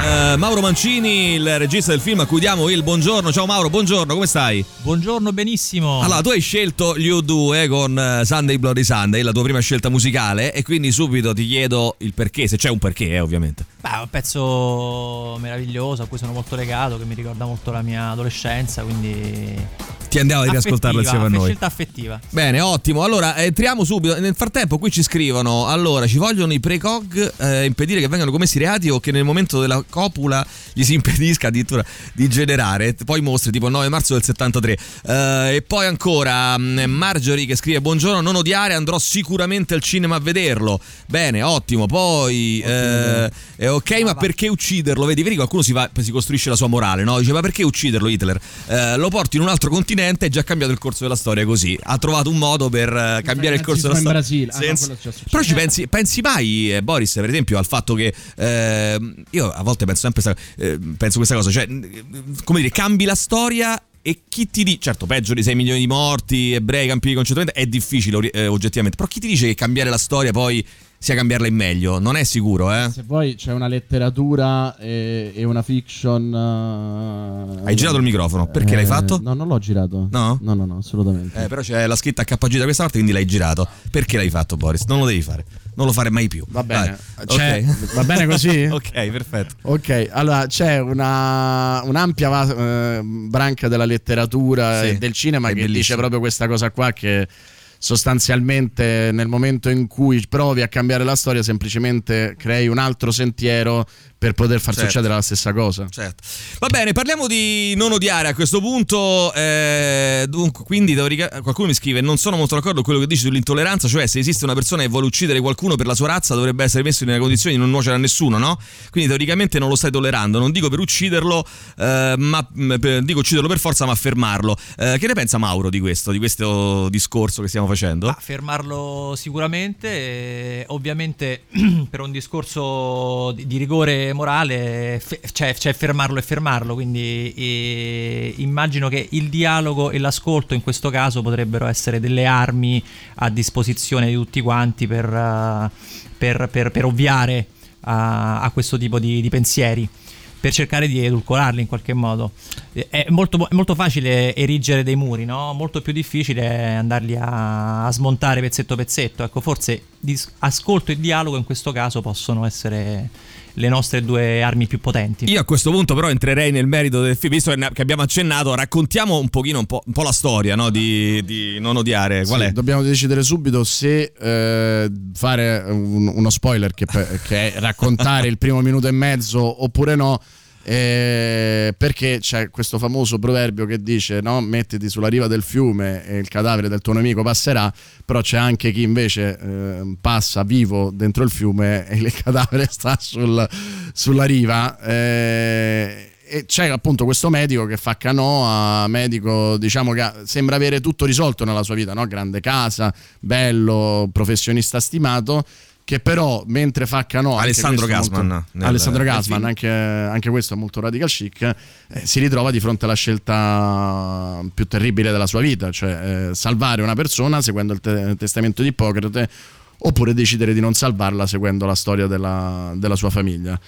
Eh, Mauro Mancini, il regista del film a cui diamo il buongiorno. Ciao Mauro, buongiorno, come stai? Buongiorno, benissimo. Allora, tu hai scelto gli U2 con eh, Sunday Bloody Sunday, la tua prima scelta musicale, e quindi subito ti chiedo il perché, se c'è un perché, eh, ovviamente. Beh, è un pezzo meraviglioso a cui sono molto legato, che mi ricorda molto la mia adolescenza, quindi Ti andiamo a riascoltarlo affettiva, insieme a noi. scelta affettiva. Bene, ottimo. Allora, entriamo subito. Nel frattempo, qui ci scrivono: allora, ci vogliono i precog eh, impedire che vengano commessi reati o che nel momento della copula gli si impedisca addirittura di generare. Poi mostre tipo il 9 marzo del 73. Eh, e poi ancora mh, Marjorie che scrive: Buongiorno, non odiare, andrò sicuramente al cinema a vederlo. Bene, ottimo. Poi, eh, eh, ok, ma perché ucciderlo? Vedi, vedi, qualcuno si, va, si costruisce la sua morale, no? Dice, ma perché ucciderlo Hitler? Eh, lo porti in un altro continente e è già cambiato il corso della storia così. Ha trovato un modo per eh, cambiare il corso della storia. in Brasile. Ah, no, Senza- già successo. Però ci pensi, pensi mai, eh, Boris, per esempio, al fatto che eh, io a volte penso sempre eh, penso questa cosa, cioè, come dire, cambi la storia. E chi ti dice, certo, peggio di 6 milioni di morti, ebrei, campi di concentramento, è difficile eh, oggettivamente. Però chi ti dice che cambiare la storia poi sia cambiarla in meglio? Non è sicuro, eh? Se poi c'è una letteratura e, e una fiction. eh, Hai girato il microfono, perché l'hai fatto? No, non l'ho girato. No? No, no, no, assolutamente. Eh, però c'è la scritta KG da questa parte, quindi l'hai girato. Perché l'hai fatto, Boris? Non lo devi fare. Non lo fare mai più. Va bene. Dai. C'è- Ok. va bene così? ok, perfetto. Ok, allora c'è una, un'ampia va- eh, branca della letteratura Sì, e del cinema che dice bellissimo. proprio questa cosa qua che sostanzialmente nel momento in cui provi a cambiare la storia semplicemente crei un altro sentiero per poter far Certo. succedere la stessa cosa. Certo. Va bene, parliamo di non odiare a questo punto. eh, dunque, quindi teorica- qualcuno mi scrive: Non sono molto d'accordo con quello che dici sull'intolleranza. Cioè, se esiste una persona che vuole uccidere qualcuno per la sua razza, dovrebbe essere messo nella condizione di non nuocere a nessuno, no? Quindi teoricamente non lo stai tollerando. Non dico per ucciderlo, eh, ma mh, per- dico ucciderlo per forza, ma fermarlo. Eh, che ne pensa Mauro di questo, di questo discorso che stiamo facendo? Ma fermarlo sicuramente, e ovviamente per un discorso di, di rigore morale fe- cioè, cioè fermarlo e fermarlo, quindi eh, immagino che il dialogo e l'ascolto in questo caso potrebbero essere delle armi a disposizione di tutti quanti per, eh, per- per- per ovviare a, a questo tipo di, di pensieri. Per cercare di edulcorarli in qualche modo. Eh, È molto, molto facile erigere dei muri, no? Molto più difficile andarli a, a smontare pezzetto pezzetto. Ecco, forse dis- ascolto e dialogo in questo caso possono essere le nostre due armi più potenti. Io a questo punto però entrerei nel merito del film, visto che abbiamo accennato, raccontiamo un pochino un po', un po' la storia no? di, di non odiare. Qual Sì, è? Dobbiamo decidere subito se eh, fare un- uno spoiler che, che è raccontare il primo minuto e mezzo oppure no. Eh, perché c'è questo famoso proverbio che dice no, mettiti sulla riva del fiume e il cadavere del tuo nemico passerà, però c'è anche chi invece eh, passa vivo dentro il fiume e il cadavere sta sul- sulla riva. eh, e c'è appunto questo medico che fa canoa, medico diciamo che sembra avere tutto risolto nella sua vita, no? grande casa, bello, professionista stimato, che però mentre fa canoa... anche Alessandro Gassman molto- nel- Alessandro film. anche, anche questo è molto radical chic, eh, si ritrova di fronte alla scelta più terribile della sua vita, cioè eh, salvare una persona seguendo il te- testamento di Ippocrate oppure decidere di non salvarla seguendo la storia della, della sua famiglia.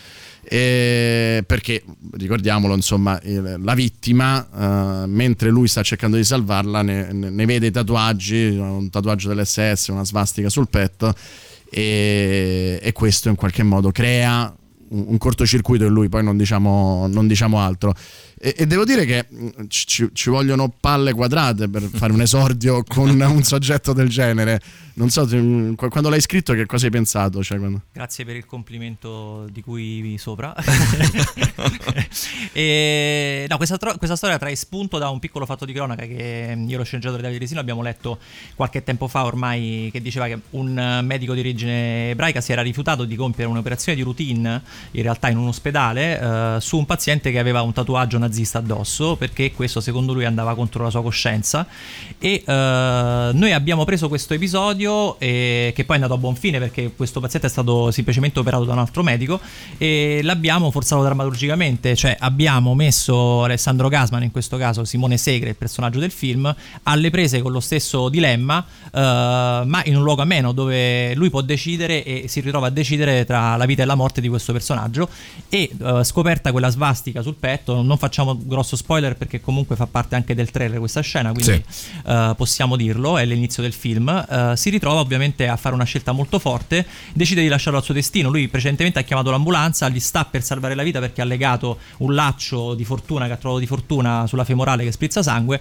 E perché ricordiamolo, insomma, il- la vittima, eh, mentre lui sta cercando di salvarla, ne- ne vede i tatuaggi, un tatuaggio dell'SS, una svastica sul petto, e, e questo in qualche modo crea un, un cortocircuito in lui, poi non diciamo, non diciamo altro. E, e devo dire che mh, ci, ci vogliono palle quadrate per fare un esordio con un soggetto del genere. Non so, qu- quando l'hai scritto che cosa hai pensato? Cioè, quando- Grazie per il complimento di cui sopra. e, no, questa, tro- questa storia trae spunto da un piccolo fatto di cronaca che io e lo sceneggiatore Davide Resino abbiamo letto qualche tempo fa ormai che diceva che un medico di origine ebraica si era rifiutato di compiere un'operazione di routine in realtà in un ospedale eh, su un paziente che aveva un tatuaggio nazista addosso perché questo secondo lui andava contro la sua coscienza. E eh, noi abbiamo preso questo episodio eh, che poi è andato a buon fine perché questo paziente è stato semplicemente operato da un altro medico e l'abbiamo forzato drammaturgicamente, cioè abbiamo messo Alessandro Gasman, in questo caso Simone Segre, il personaggio del film, alle prese con lo stesso dilemma, eh, ma in un luogo ameno dove lui può decidere e si ritrova a decidere tra la vita e la morte di questo personaggio. E eh, scoperta quella svastica sul petto, non facciamo grosso spoiler perché comunque fa parte anche del trailer questa scena, quindi Sì. eh, possiamo dirlo, è l'inizio del film, eh, si ritrova ovviamente a fare una scelta molto forte, decide di lasciarlo al suo destino, lui precedentemente ha chiamato l'ambulanza, gli sta per salvare la vita perché ha legato un laccio di fortuna che ha trovato di fortuna sulla femorale che sprizza sangue.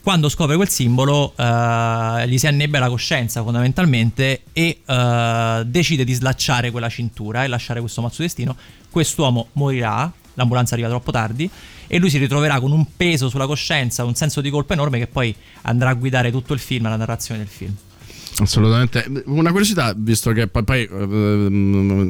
Quando scopre quel simbolo eh, gli si annebbia la coscienza fondamentalmente e eh, decide di slacciare quella cintura e lasciare questo mazzo destino. Quest'uomo morirà, l'ambulanza arriva troppo tardi e lui si ritroverà con un peso sulla coscienza, un senso di colpa enorme che poi andrà a guidare tutto il film, la narrazione del film. Assolutamente. Una curiosità, visto che poi, poi,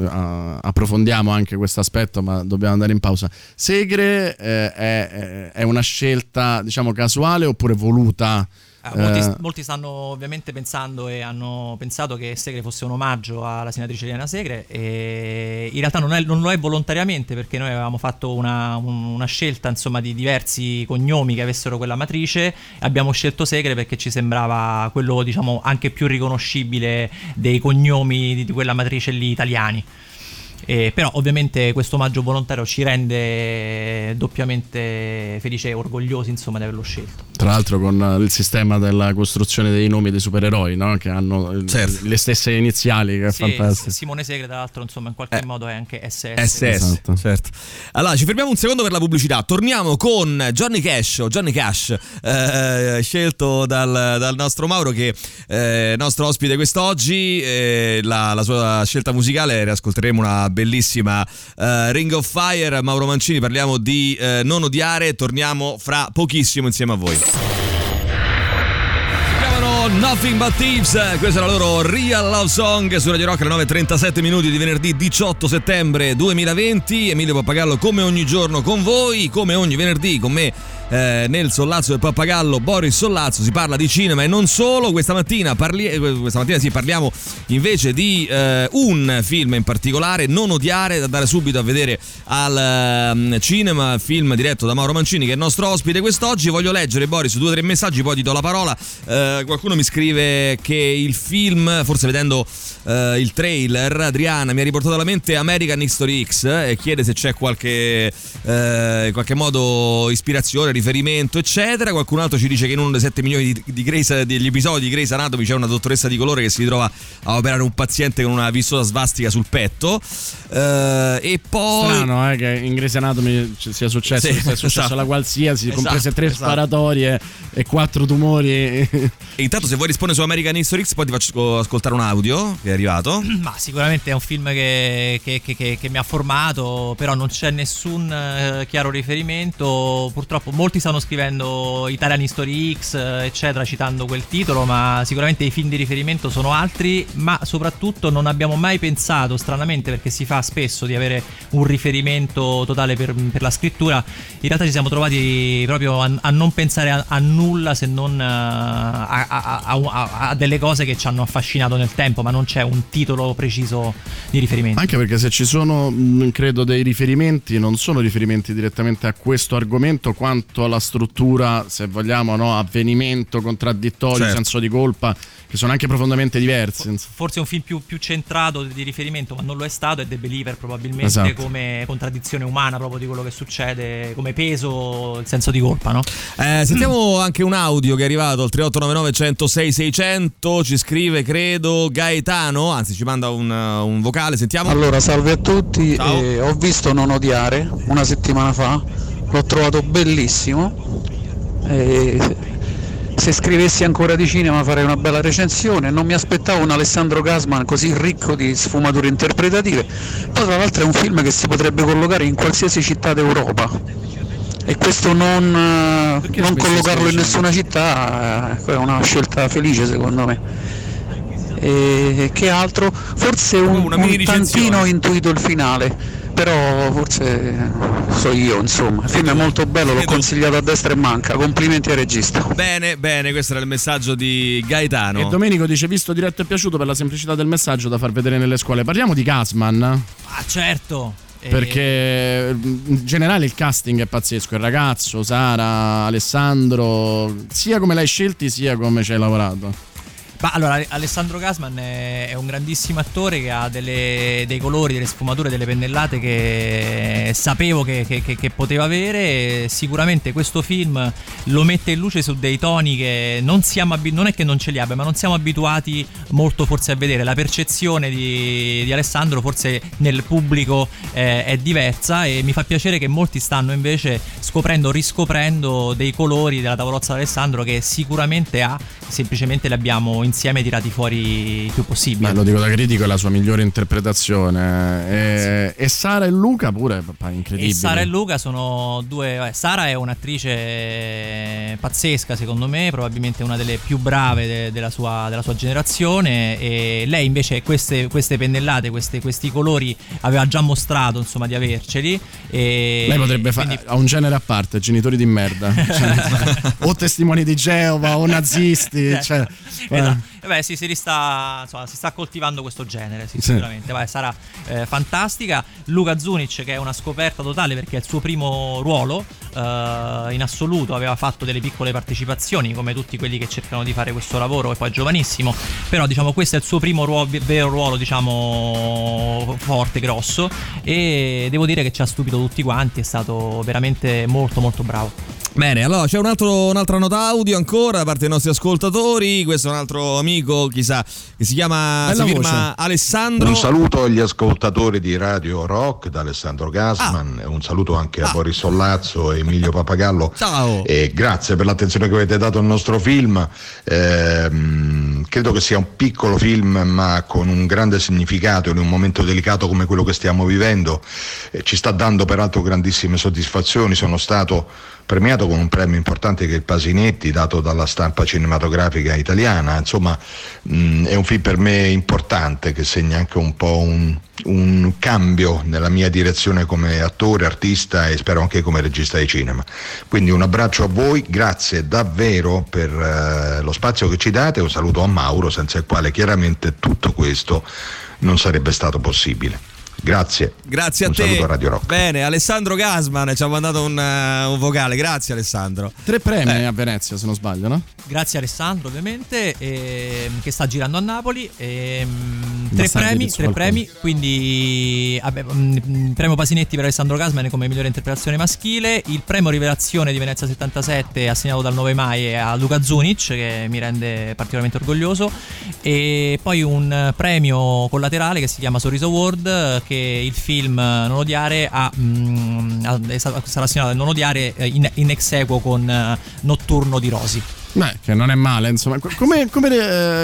ah, approfondiamo anche questo aspetto, ma dobbiamo andare in pausa. Segre eh, è, è una scelta, diciamo, casuale oppure voluta? Eh, molti, Eh, molti stanno ovviamente pensando e hanno pensato che Segre fosse un omaggio alla senatrice Elena Segre e in realtà non, è- non lo è volontariamente perché noi avevamo fatto una, un- una scelta insomma di diversi cognomi che avessero quella matrice abbiamo scelto Segre perché ci sembrava quello diciamo anche più riconoscibile dei cognomi di, di quella matrice lì italiani. Eh, però ovviamente questo omaggio volontario ci rende doppiamente felici e orgogliosi insomma di averlo scelto. Tra l'altro con eh, il sistema della costruzione dei nomi dei supereroi, no? che hanno eh, Certo. le stesse iniziali, che è Sì, fantastico. Simone Segre, tra l'altro, insomma, in qualche Eh. modo è anche SS. SS, Esatto. certo. Allora, ci fermiamo un secondo per la pubblicità. Torniamo con Johnny Cash, Johnny Cash, eh, scelto dal, dal nostro Mauro, che è nostro ospite quest'oggi. Eh, la, la sua scelta musicale, riascolteremo una bellissima eh, Ring of Fire. Mauro Mancini, parliamo di eh, Non odiare. Torniamo fra pochissimo insieme a voi. Nothing But Thieves, questa è la loro Real Love Song su Radio Rock alle 9.37 minuti di venerdì 18 settembre 2020. Emilio Pappagallo come ogni giorno con voi, come ogni venerdì con me eh, nel Sollazzo del Pappagallo Boris Sollazzo. Si parla di cinema e non solo. Questa mattina, parli- eh, questa mattina sì, parliamo invece di eh, un film in particolare, Non odiare, da andare subito a vedere al ehm, cinema, film diretto da Mauro Mancini che è il nostro ospite quest'oggi. Voglio leggere Boris due o tre messaggi, poi ti do la parola. Eh, qualcuno mi scrive che il film, forse vedendo eh, il trailer, Adriana mi ha riportato alla mente American History X eh, e chiede se c'è qualche, in qualche modo ispirazione, riferimento, eccetera. Qualcun altro ci dice che in uno dei 7 milioni di, di Grey's- degli episodi di Grey's Anatomy c'è una dottoressa di colore che si ritrova a operare un paziente con una vistosa svastica sul petto. Eh, e poi. Strano eh, che in Grey's Anatomy ci sia successo, Sì, sia successo esatto. alla qualsiasi, Esatto, comprese tre esatto. sparatorie e quattro tumori. E intanto, se vuoi rispondere su American History X, poi ti faccio ascoltare un audio che è arrivato. Ma sicuramente è un film che, che- che- che- che mi ha formato, però non c'è nessun eh, chiaro riferimento. Purtroppo molti stanno scrivendo Italian History X, eccetera, citando quel titolo, ma sicuramente i film di riferimento sono altri, ma soprattutto non abbiamo mai pensato, stranamente, perché si fa spesso di avere un riferimento totale per, per la scrittura, in realtà ci siamo trovati proprio a, a non pensare a, a nulla se non eh, a, a- delle cose che ci hanno affascinato nel tempo, ma non c'è un titolo preciso di riferimento. Anche perché se ci sono, mh, credo, dei riferimenti, non sono riferimenti direttamente a questo argomento, quanto alla struttura, se vogliamo, no? avvenimento, contraddittorio, Certo. senso di colpa, che sono anche profondamente diversi. Forse un film più, più centrato di riferimento, ma non lo è stato, è The Believer probabilmente Esatto. come contraddizione umana proprio di quello che succede, come peso, il senso di colpa, no? Eh, sentiamo anche un audio che è arrivato al 3899 106 600. Ci scrive, credo, Gaetano. Anzi, ci manda un, un vocale. Sentiamo. Allora, salve a tutti. Eh, ho visto Non odiare una settimana fa, l'ho trovato bellissimo. Eh, se scrivessi ancora di cinema farei una bella recensione. Non mi aspettavo un Alessandro Gasman così ricco di sfumature interpretative. Poi, tra l'altro, è un film che si potrebbe collocare in qualsiasi città d'Europa. E questo non, eh, non collocarlo in nessuna città eh, è una scelta felice secondo me. E che altro? Forse un, un tantino ho intuito il finale, però forse so io, insomma. Il film è molto bello, l'ho consigliato a destra e manca. Complimenti al regista. Bene, bene, questo era il messaggio di Gaetano. E Domenico dice: Visto diretto e piaciuto per la semplicità del messaggio da far vedere nelle scuole. Parliamo di Gasman. Ah, certo. E- Perché in generale il casting è pazzesco. Il ragazzo, Sara, Alessandro, sia come l'hai scelti, sia come ci hai lavorato. Ma allora, Alessandro Gasman è, un grandissimo attore che ha delle- dei colori, delle sfumature, delle pennellate che sapevo che, che- che- poteva avere. Sicuramente questo film lo mette in luce su dei toni che non siamo abi- non è che non ce li abbia, ma non siamo abituati molto forse a vedere. La percezione di, di Alessandro forse nel pubblico eh, è diversa e mi fa piacere che molti stanno invece scoprendo, riscoprendo dei colori della tavolozza di Alessandro che sicuramente ha, semplicemente li abbiamo insieme tirati fuori il più possibile. Beh, lo dico da critico, è la sua migliore interpretazione. E, e Sara e Luca pure, papà, incredibile. E Sara e Luca sono due. eh, Sara è un'attrice pazzesca, secondo me, probabilmente una delle più brave de- della, sua, della sua generazione. E lei invece queste, queste pennellate, queste- questi colori aveva già mostrato insomma di averceli. E Lei potrebbe fare ha un genere a parte, genitori di merda. Cioè, o testimoni di Geova o nazisti. Cioè, Esatto. Eh Beh, sì, si, rista- insomma, si sta coltivando questo genere, sì, Sì. sicuramente. Vai, sarà eh, fantastica. Luca Zunic, che è una scoperta totale perché è il suo primo ruolo eh, in assoluto, aveva fatto delle piccole partecipazioni, come tutti quelli che cercano di fare questo lavoro, e poi è giovanissimo. Però, diciamo, questo è il suo primo ruolo, vero ruolo, diciamo, forte, grosso. E devo dire che ci ha stupito tutti quanti, è stato veramente molto, molto bravo. Bene, allora c'è un altro, un'altra nota audio ancora da parte dei nostri ascoltatori. Questo è un altro amico, chissà, che si chiama si firma. Alessandro. Un saluto agli ascoltatori di Radio Rock da Alessandro Gasman e un saluto anche a Ah. Boris Sollazzo e Emilio Papagallo. Ciao. E grazie per l'attenzione che avete dato al nostro film. Ehm, credo che sia un piccolo film ma con un grande significato in un momento delicato come quello che stiamo vivendo. Eh, ci sta dando peraltro grandissime soddisfazioni. Sono stato premiato con un premio importante che è il Pasinetti dato dalla stampa cinematografica italiana. Insomma, mh, è un film per me importante che segna anche un po' un, un cambio nella mia direzione come attore, artista e spero anche come regista di cinema. Quindi un abbraccio a voi, grazie davvero per eh, lo spazio che ci date, un saluto a Mauro senza il quale chiaramente tutto questo non sarebbe stato possibile. Grazie. Grazie a un te. saluto a Radio Rock. Bene, Alessandro Gasman ci ha mandato un, eh, un vocale. Grazie Alessandro. tre premi Eh. a Venezia, se non sbaglio, no? Grazie Alessandro ovviamente ehm, che sta girando a Napoli ehm, tre premi, tre premi quindi vabbè, mm, premio Pasinetti per Alessandro Gasman come migliore interpretazione maschile il premio Rivelazione di Venezia 77 assegnato dal 9 mai a Luca Zunic che mi rende particolarmente orgoglioso e poi un eh, premio collaterale che si chiama Sorriso Award eh, che il film Non odiare ha, mm, è stato- sarà assegnato al Non odiare eh, in, in ex equo con eh, Notturno di Rosi Beh, che non è male, insomma. Co- Come, come,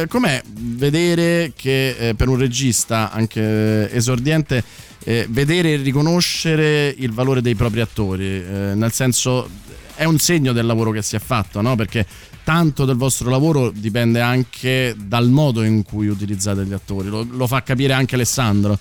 eh, com'è vedere che per un regista, anche esordiente, eh, vedere e riconoscere il valore dei propri attori? Nel senso, è un segno del lavoro che si è fatto, no? Perché tanto del vostro lavoro dipende anche dal modo in cui utilizzate gli attori. Lo, lo fa capire anche Alessandro.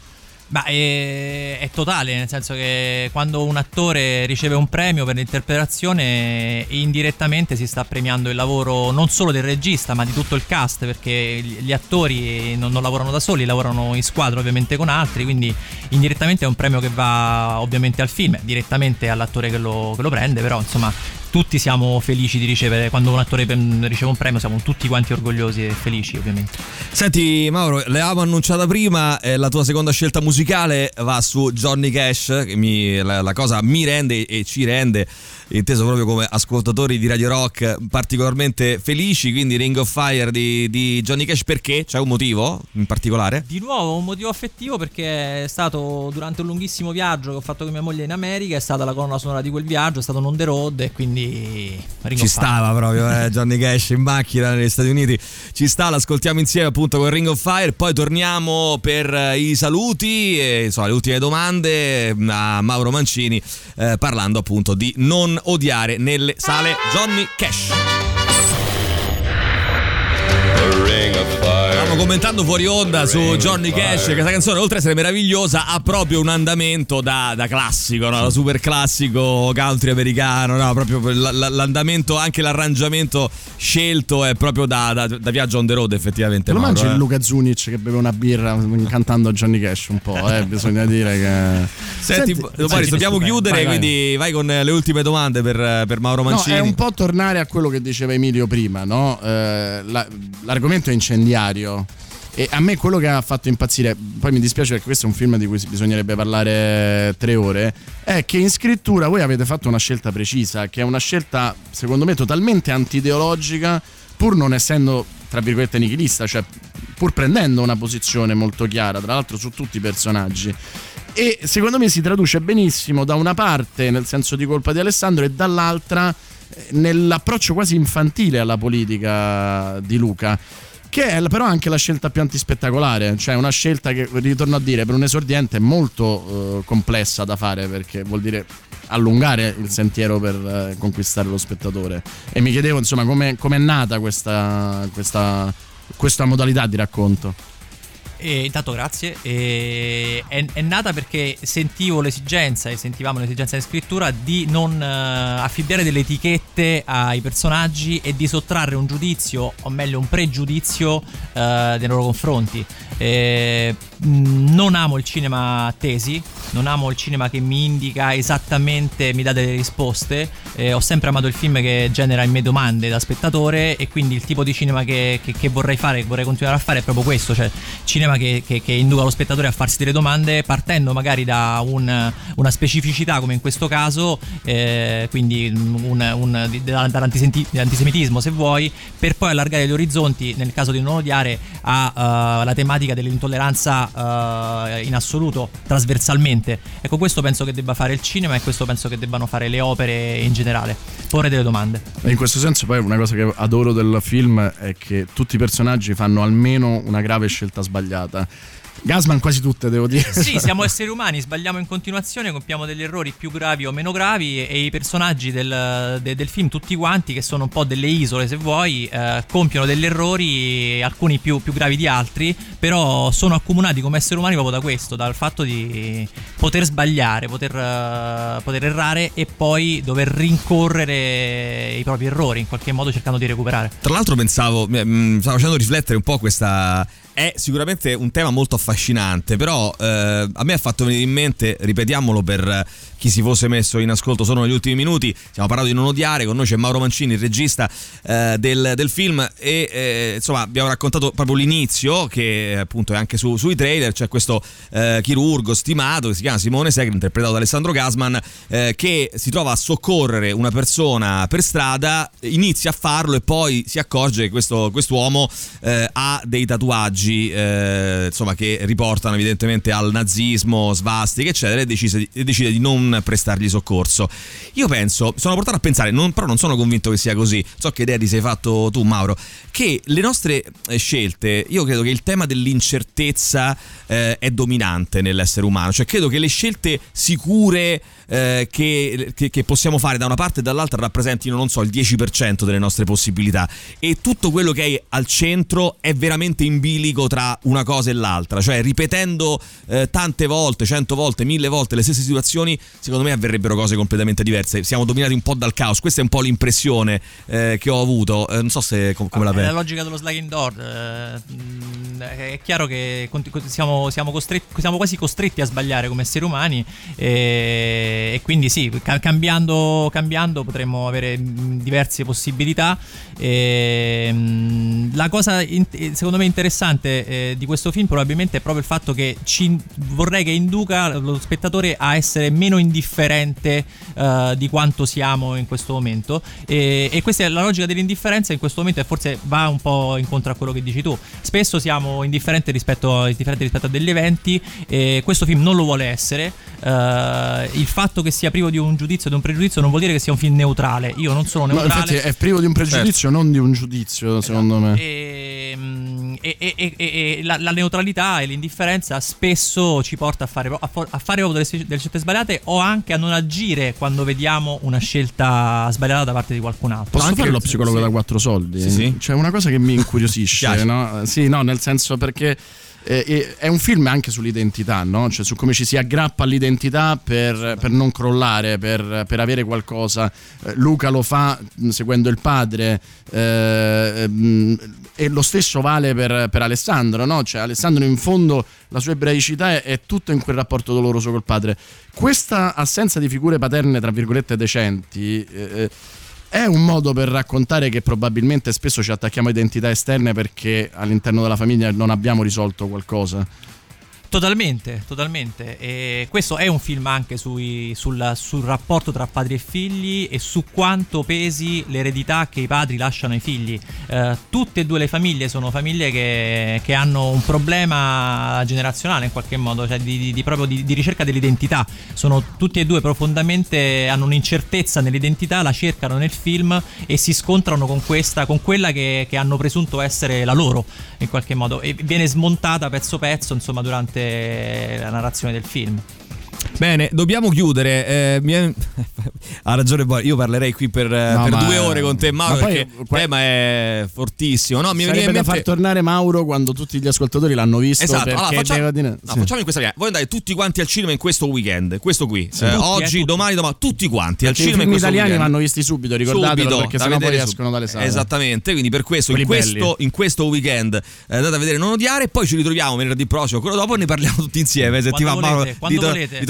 Ma è, è totale, nel senso che quando un attore riceve un premio per l'interpretazione, indirettamente si sta premiando il lavoro non solo del regista, ma di tutto il cast, perché gli gli attori non, non lavorano da soli, lavorano in squadra ovviamente con altri, quindi indirettamente è un premio che va ovviamente al film, direttamente all'attore che lo, che lo prende, però insomma tutti siamo felici di ricevere, quando un attore mm, riceve un premio siamo tutti quanti orgogliosi e felici ovviamente. Senti Mauro, l'avevamo annunciata prima, eh, la tua seconda scelta musicale va su Johnny Cash, che mi- la, la cosa mi rende e ci rende, inteso proprio come ascoltatori di Radio Rock, particolarmente felici, quindi Ring of Fire di, di Johnny Cash perché? C'è un motivo in particolare? Di nuovo un motivo affettivo perché è stato durante un lunghissimo viaggio che ho fatto con mia moglie in America, è stata la colonna sonora di quel viaggio, è stato un on the road e quindi Ring Ci stava proprio eh, Johnny Cash in macchina negli Stati Uniti. Ci sta, l'ascoltiamo insieme appunto con Ring of Fire. Poi torniamo per eh, i saluti e insomma, le ultime domande eh, a Mauro Mancini eh, parlando appunto di non odiare nelle sale Johnny Cash. Commentando fuori onda su Johnny Cash, che questa canzone, oltre a essere meravigliosa, ha proprio un andamento da, da classico, no? super classico country americano, no? proprio l'andamento, anche l'arrangiamento scelto è proprio da, da, da viaggio on the road, effettivamente. Te lo mangi eh. il Luca Zunic che beve una birra cantando Johnny Cash un po', eh? bisogna dire che... Senti, poi dobbiamo chiudere, Vai, vai. quindi vai con le ultime domande per, per Mauro No, Mancini. è un po' tornare a quello che diceva Emilio prima, no? Eh, la- l'argomento è incendiario. E a me quello che ha fatto impazzire, poi mi dispiace perché questo è un film di cui bisognerebbe parlare tre ore, è che in scrittura voi avete fatto una scelta precisa, che è una scelta secondo me totalmente antideologica, pur non essendo, tra virgolette, nichilista, cioè pur prendendo una posizione molto chiara, tra l'altro su tutti i personaggi. E secondo me si traduce benissimo da una parte nel senso di colpa di Alessandro e dall'altra eh, nell'approccio quasi infantile alla politica di Luca. Che è però anche la scelta più antispettacolare, cioè una scelta che, ritorno a dire, per un esordiente è molto eh, complessa da fare perché vuol dire allungare il sentiero per eh, conquistare lo spettatore. E mi chiedevo insomma come è nata questa, questa, questa modalità di racconto. E intanto grazie. E è, è nata perché sentivo l'esigenza e sentivamo l'esigenza di scrittura di non eh, affibbiare delle etichette ai personaggi e di sottrarre un giudizio, o meglio un pregiudizio eh, nei loro confronti. Eh, mh, non amo il cinema tesi, non amo il cinema che mi indica esattamente, mi dà delle risposte. Eh, ho sempre amato il film che genera in me domande da spettatore e quindi il tipo di cinema che, che- che vorrei fare, che vorrei continuare a fare è proprio questo, cioè cinema che, che- induca lo spettatore a farsi delle domande partendo magari da un- una specificità come in questo caso, eh, quindi un, un- dall'antisemitismo se vuoi, per poi allargare gli orizzonti, nel caso di non odiare, alla tematica dell'intolleranza eh, in assoluto, trasversalmente. Ecco, questo penso che debba fare il cinema e questo penso che debbano fare le opere in generale. Porre delle domande. In questo senso poi una cosa che adoro del film è che tutti i personaggi fanno almeno una grave scelta sbagliata. Gasman quasi tutte, devo dire. Sì, siamo esseri umani, sbagliamo in continuazione, compiamo degli errori più gravi o meno gravi e, e i personaggi del, de- del film, tutti quanti, che sono un po' delle isole se vuoi, eh, compiono degli errori, alcuni più, più gravi di altri, però sono accomunati come esseri umani proprio da questo, dal fatto di poter sbagliare, poter, eh, poter errare e poi dover rincorrere i propri errori, in qualche modo cercando di recuperare. Tra l'altro pensavo, mi mi stavo facendo riflettere un po' questa... È sicuramente un tema molto affascinante, però eh, a me ha fatto venire in mente, ripetiamolo per chi si fosse messo in ascolto solo negli ultimi minuti, stiamo parlando di non odiare, con noi c'è Mauro Mancini, il regista eh, del, del film e eh, insomma abbiamo raccontato proprio l'inizio che appunto è anche su- sui trailer, c'è questo eh, chirurgo stimato che si chiama Simone Segre, interpretato da Alessandro Gasman, eh, che si trova a soccorrere una persona per strada, inizia a farlo e poi si accorge che questo eh, ha dei tatuaggi eh, insomma che riportano evidentemente al nazismo, svastiche eccetera e decise- e decide di non prestargli soccorso. Io penso, sono portato a pensare, non- però non sono convinto che sia così, so che idea ti sei fatto tu Mauro, che le nostre eh, scelte, io credo che il tema dell'incertezza eh, è dominante nell'essere umano, cioè credo che le scelte sicure eh, che, che- che possiamo fare da una parte e dall'altra rappresentino, non so, il 10% delle nostre possibilità e tutto quello che è al centro è veramente in bilico tra una cosa e l'altra, cioè ripetendo eh, tante volte, cento volte, mille volte le stesse situazioni, secondo me avverrebbero cose completamente diverse. Siamo dominati un po' dal caos, questa è un po' l'impressione eh, che ho avuto, Eh, non so se com- come la È la pensi. logica dello sliding door. eh, mh, è chiaro che siamo, siamo costretti- siamo quasi costretti a sbagliare come esseri umani. E, e quindi sì, ca- cambiando, cambiando potremmo avere mh, diverse possibilità. E, mh, la cosa secondo me interessante eh, di questo film probabilmente è proprio il fatto che ci, vorrei che induca lo spettatore a essere meno indifferente eh, di quanto siamo in questo momento. E, e questa è la logica dell'indifferenza in questo momento e forse va un po' incontro a quello che dici tu. Spesso siamo indifferenti rispetto, indifferenti rispetto a degli eventi e questo film non lo vuole essere. Eh, il fatto che sia privo di un giudizio e di un pregiudizio non vuol dire che sia un film neutrale. Io non sono No, neutrale. infatti è privo di un pregiudizio, non di un giudizio, secondo me. E, mm, e, e- e- e la, la neutralità e l'indifferenza spesso ci porta a fare, a, a fare proprio delle, delle scelte sbagliate o anche a non agire quando vediamo una scelta sbagliata da parte di qualcun altro. Posso anche- fare lo psicologo sì. da quattro soldi? Sì, sì. C'è una cosa che mi incuriosisce, no? Sì, no, nel senso perché eh, eh, è un film anche sull'identità, no? Cioè su come ci si aggrappa all'identità per, per non crollare, per, per avere qualcosa. Eh, Luca lo fa mh, seguendo il padre eh, mh, e lo stesso vale per, per Alessandro, no? Cioè Alessandro in fondo la sua ebraicità è, è tutto in quel rapporto doloroso col padre. Questa assenza di figure paterne, tra virgolette, decenti... è un modo per raccontare che probabilmente spesso ci attacchiamo a identità esterne perché all'interno della famiglia non abbiamo risolto qualcosa. Totalmente, totalmente. E questo è un film anche sui- sul, sul rapporto tra padri e figli e su quanto pesi l'eredità che i padri lasciano ai figli. Eh, tutte e due le famiglie sono famiglie che, che hanno un problema generazionale in qualche modo, cioè di, di- di proprio di, di ricerca dell'identità. Sono tutti e due profondamente, hanno un'incertezza nell'identità, la cercano nel film e si scontrano con questa, con quella che, che hanno presunto essere la loro in qualche modo e viene smontata pezzo pezzo insomma durante la narrazione del film. Bene, dobbiamo chiudere. eh, è- Ha ragione, io parlerei qui per, eh, No, per due ore con te, Mauro, ma poi- perché il que- tema è fortissimo. No, mi in da mente... far tornare Mauro quando tutti gli ascoltatori l'hanno visto Esatto, allora facciamo, dire- no, sì. facciamo in questa maniera. Voi andate tutti quanti al cinema in questo weekend, questo qui, Sì. Eh, Tutti, eh, oggi, tutti. domani, domani, tutti quanti al Perché i cinema in film italiani weekend. vanno visti subito, ricordatelo Subito, perché sennò poi vedere escono sub- dalle sale. Esattamente, quindi per questo in, questo in questo weekend eh, andate a vedere Non odiare, poi ci ritroviamo venerdì prossimo, quello dopo ne parliamo tutti insieme. Se ti va Mauro, di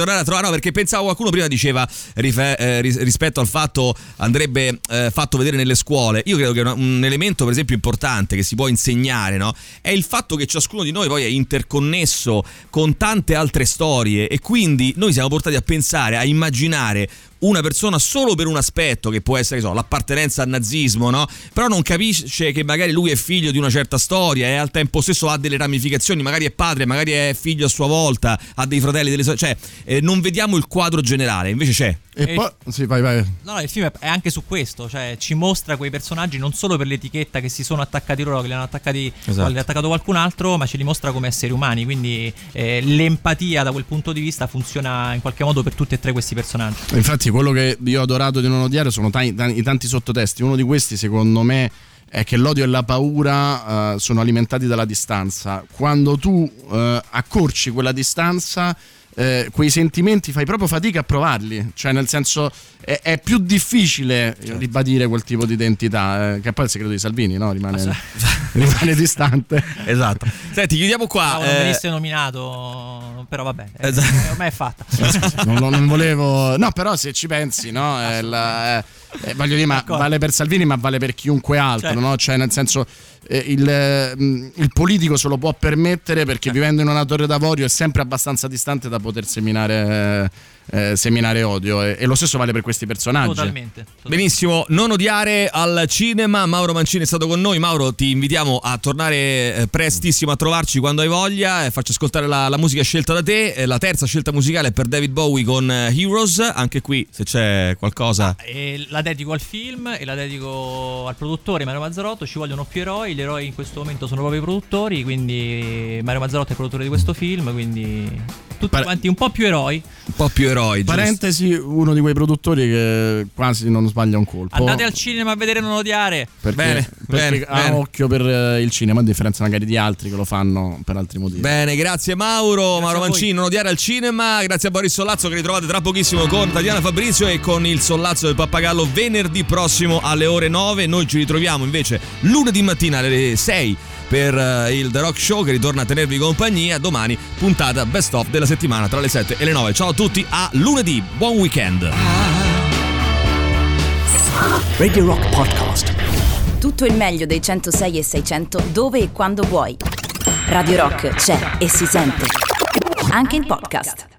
tornare a trovare, no, perché pensavo qualcuno prima diceva rife- eh, ris- rispetto al fatto andrebbe eh, fatto vedere nelle scuole. Io credo che una- un elemento, per esempio, importante che si può insegnare, no? È il fatto che ciascuno di noi poi è interconnesso con tante altre storie e quindi noi siamo portati a pensare, a immaginare una persona solo per un aspetto che può essere so, l'appartenenza al nazismo, no? Però non capisce che magari lui è figlio di una certa storia e al tempo stesso ha delle ramificazioni, magari è padre, magari è figlio a sua volta, ha dei fratelli, delle sorelle, cioè eh, non vediamo il quadro generale, invece c'è. E E- poi sì, vai vai. No, no, il film è anche su questo, cioè ci mostra quei personaggi non solo per l'etichetta che si sono attaccati loro, che li hanno attaccati, Esatto. li ha attaccato qualcun altro, ma ce li mostra come esseri umani, quindi eh, l'empatia da quel punto di vista funziona in qualche modo per tutti e tre questi personaggi. Infatti, quello che io ho adorato di non odiare sono tanti, tanti- i tanti sottotesti. Uno di questi, secondo me, è che l'odio e la paura eh, sono alimentati dalla distanza. Quando tu eh, accorci quella distanza, eh, quei sentimenti fai proprio fatica a provarli. Cioè, nel senso, è, è più difficile ribadire quel tipo di identità. eh, che poi è il segreto di Salvini, no? Rimane, rimane distante. Esatto. Senti, chiudiamo qua. Ah, non eh, venisse nominato, però vabbè, eh, Esatto. ormai è fatta. non, non- non volevo. No, però se ci pensi, no? è la- è- eh, voglio dire, ma D'accordo. vale per Salvini, ma vale per chiunque altro, Certo. no? Cioè, nel senso. eh, Il, eh, mh, il politico se lo può permettere perché vivendo in una torre d'avorio è sempre abbastanza distante da poter seminare, eh, eh, seminare odio e, e lo stesso vale per questi personaggi Totalmente. totalmente. Benissimo, non odiare al cinema. Mauro Mancini è stato con noi. Mauro, ti invitiamo a tornare prestissimo a trovarci quando hai voglia. E facci ascoltare la, la musica scelta da te. La terza scelta musicale è per David Bowie con Heroes. Anche qui, se c'è qualcosa. E la dedico al film e la dedico al produttore Mario Mazzarotto. Ci vogliono più eroi. Gli eroi in questo momento sono proprio i produttori. Quindi Mario Mazzarotto è il produttore di questo film. Quindi tutti Pare- quanti un po' più eroi. Un po' più eroi. giusto? parentesi uno di quei produttori che quasi non sbaglia un colpo Andate al cinema a vedere Non odiare. perché, Bene, perché bene, ha bene. occhio per eh, il cinema a differenza magari di altri che lo fanno per altri motivi Bene, grazie Mauro, Mauro a voi. Mancini, non odiare al cinema, grazie a Boris Sollazzo che ritrovate tra pochissimo con Tatiana Fabrizio e con il Sollazzo del Pappagallo venerdì prossimo alle ore 9. Noi ci ritroviamo invece lunedì mattina alle 6 per eh, il The Rock Show che ritorna a tenervi compagnia. Domani puntata best of della settimana tra le 7 e le 9. Ciao a tutti, a lunedì, buon weekend. Radio Rock Podcast. Tutto il meglio dei 106 e 600 dove e quando vuoi. Radio Rock c'è e si sente. Anche in podcast.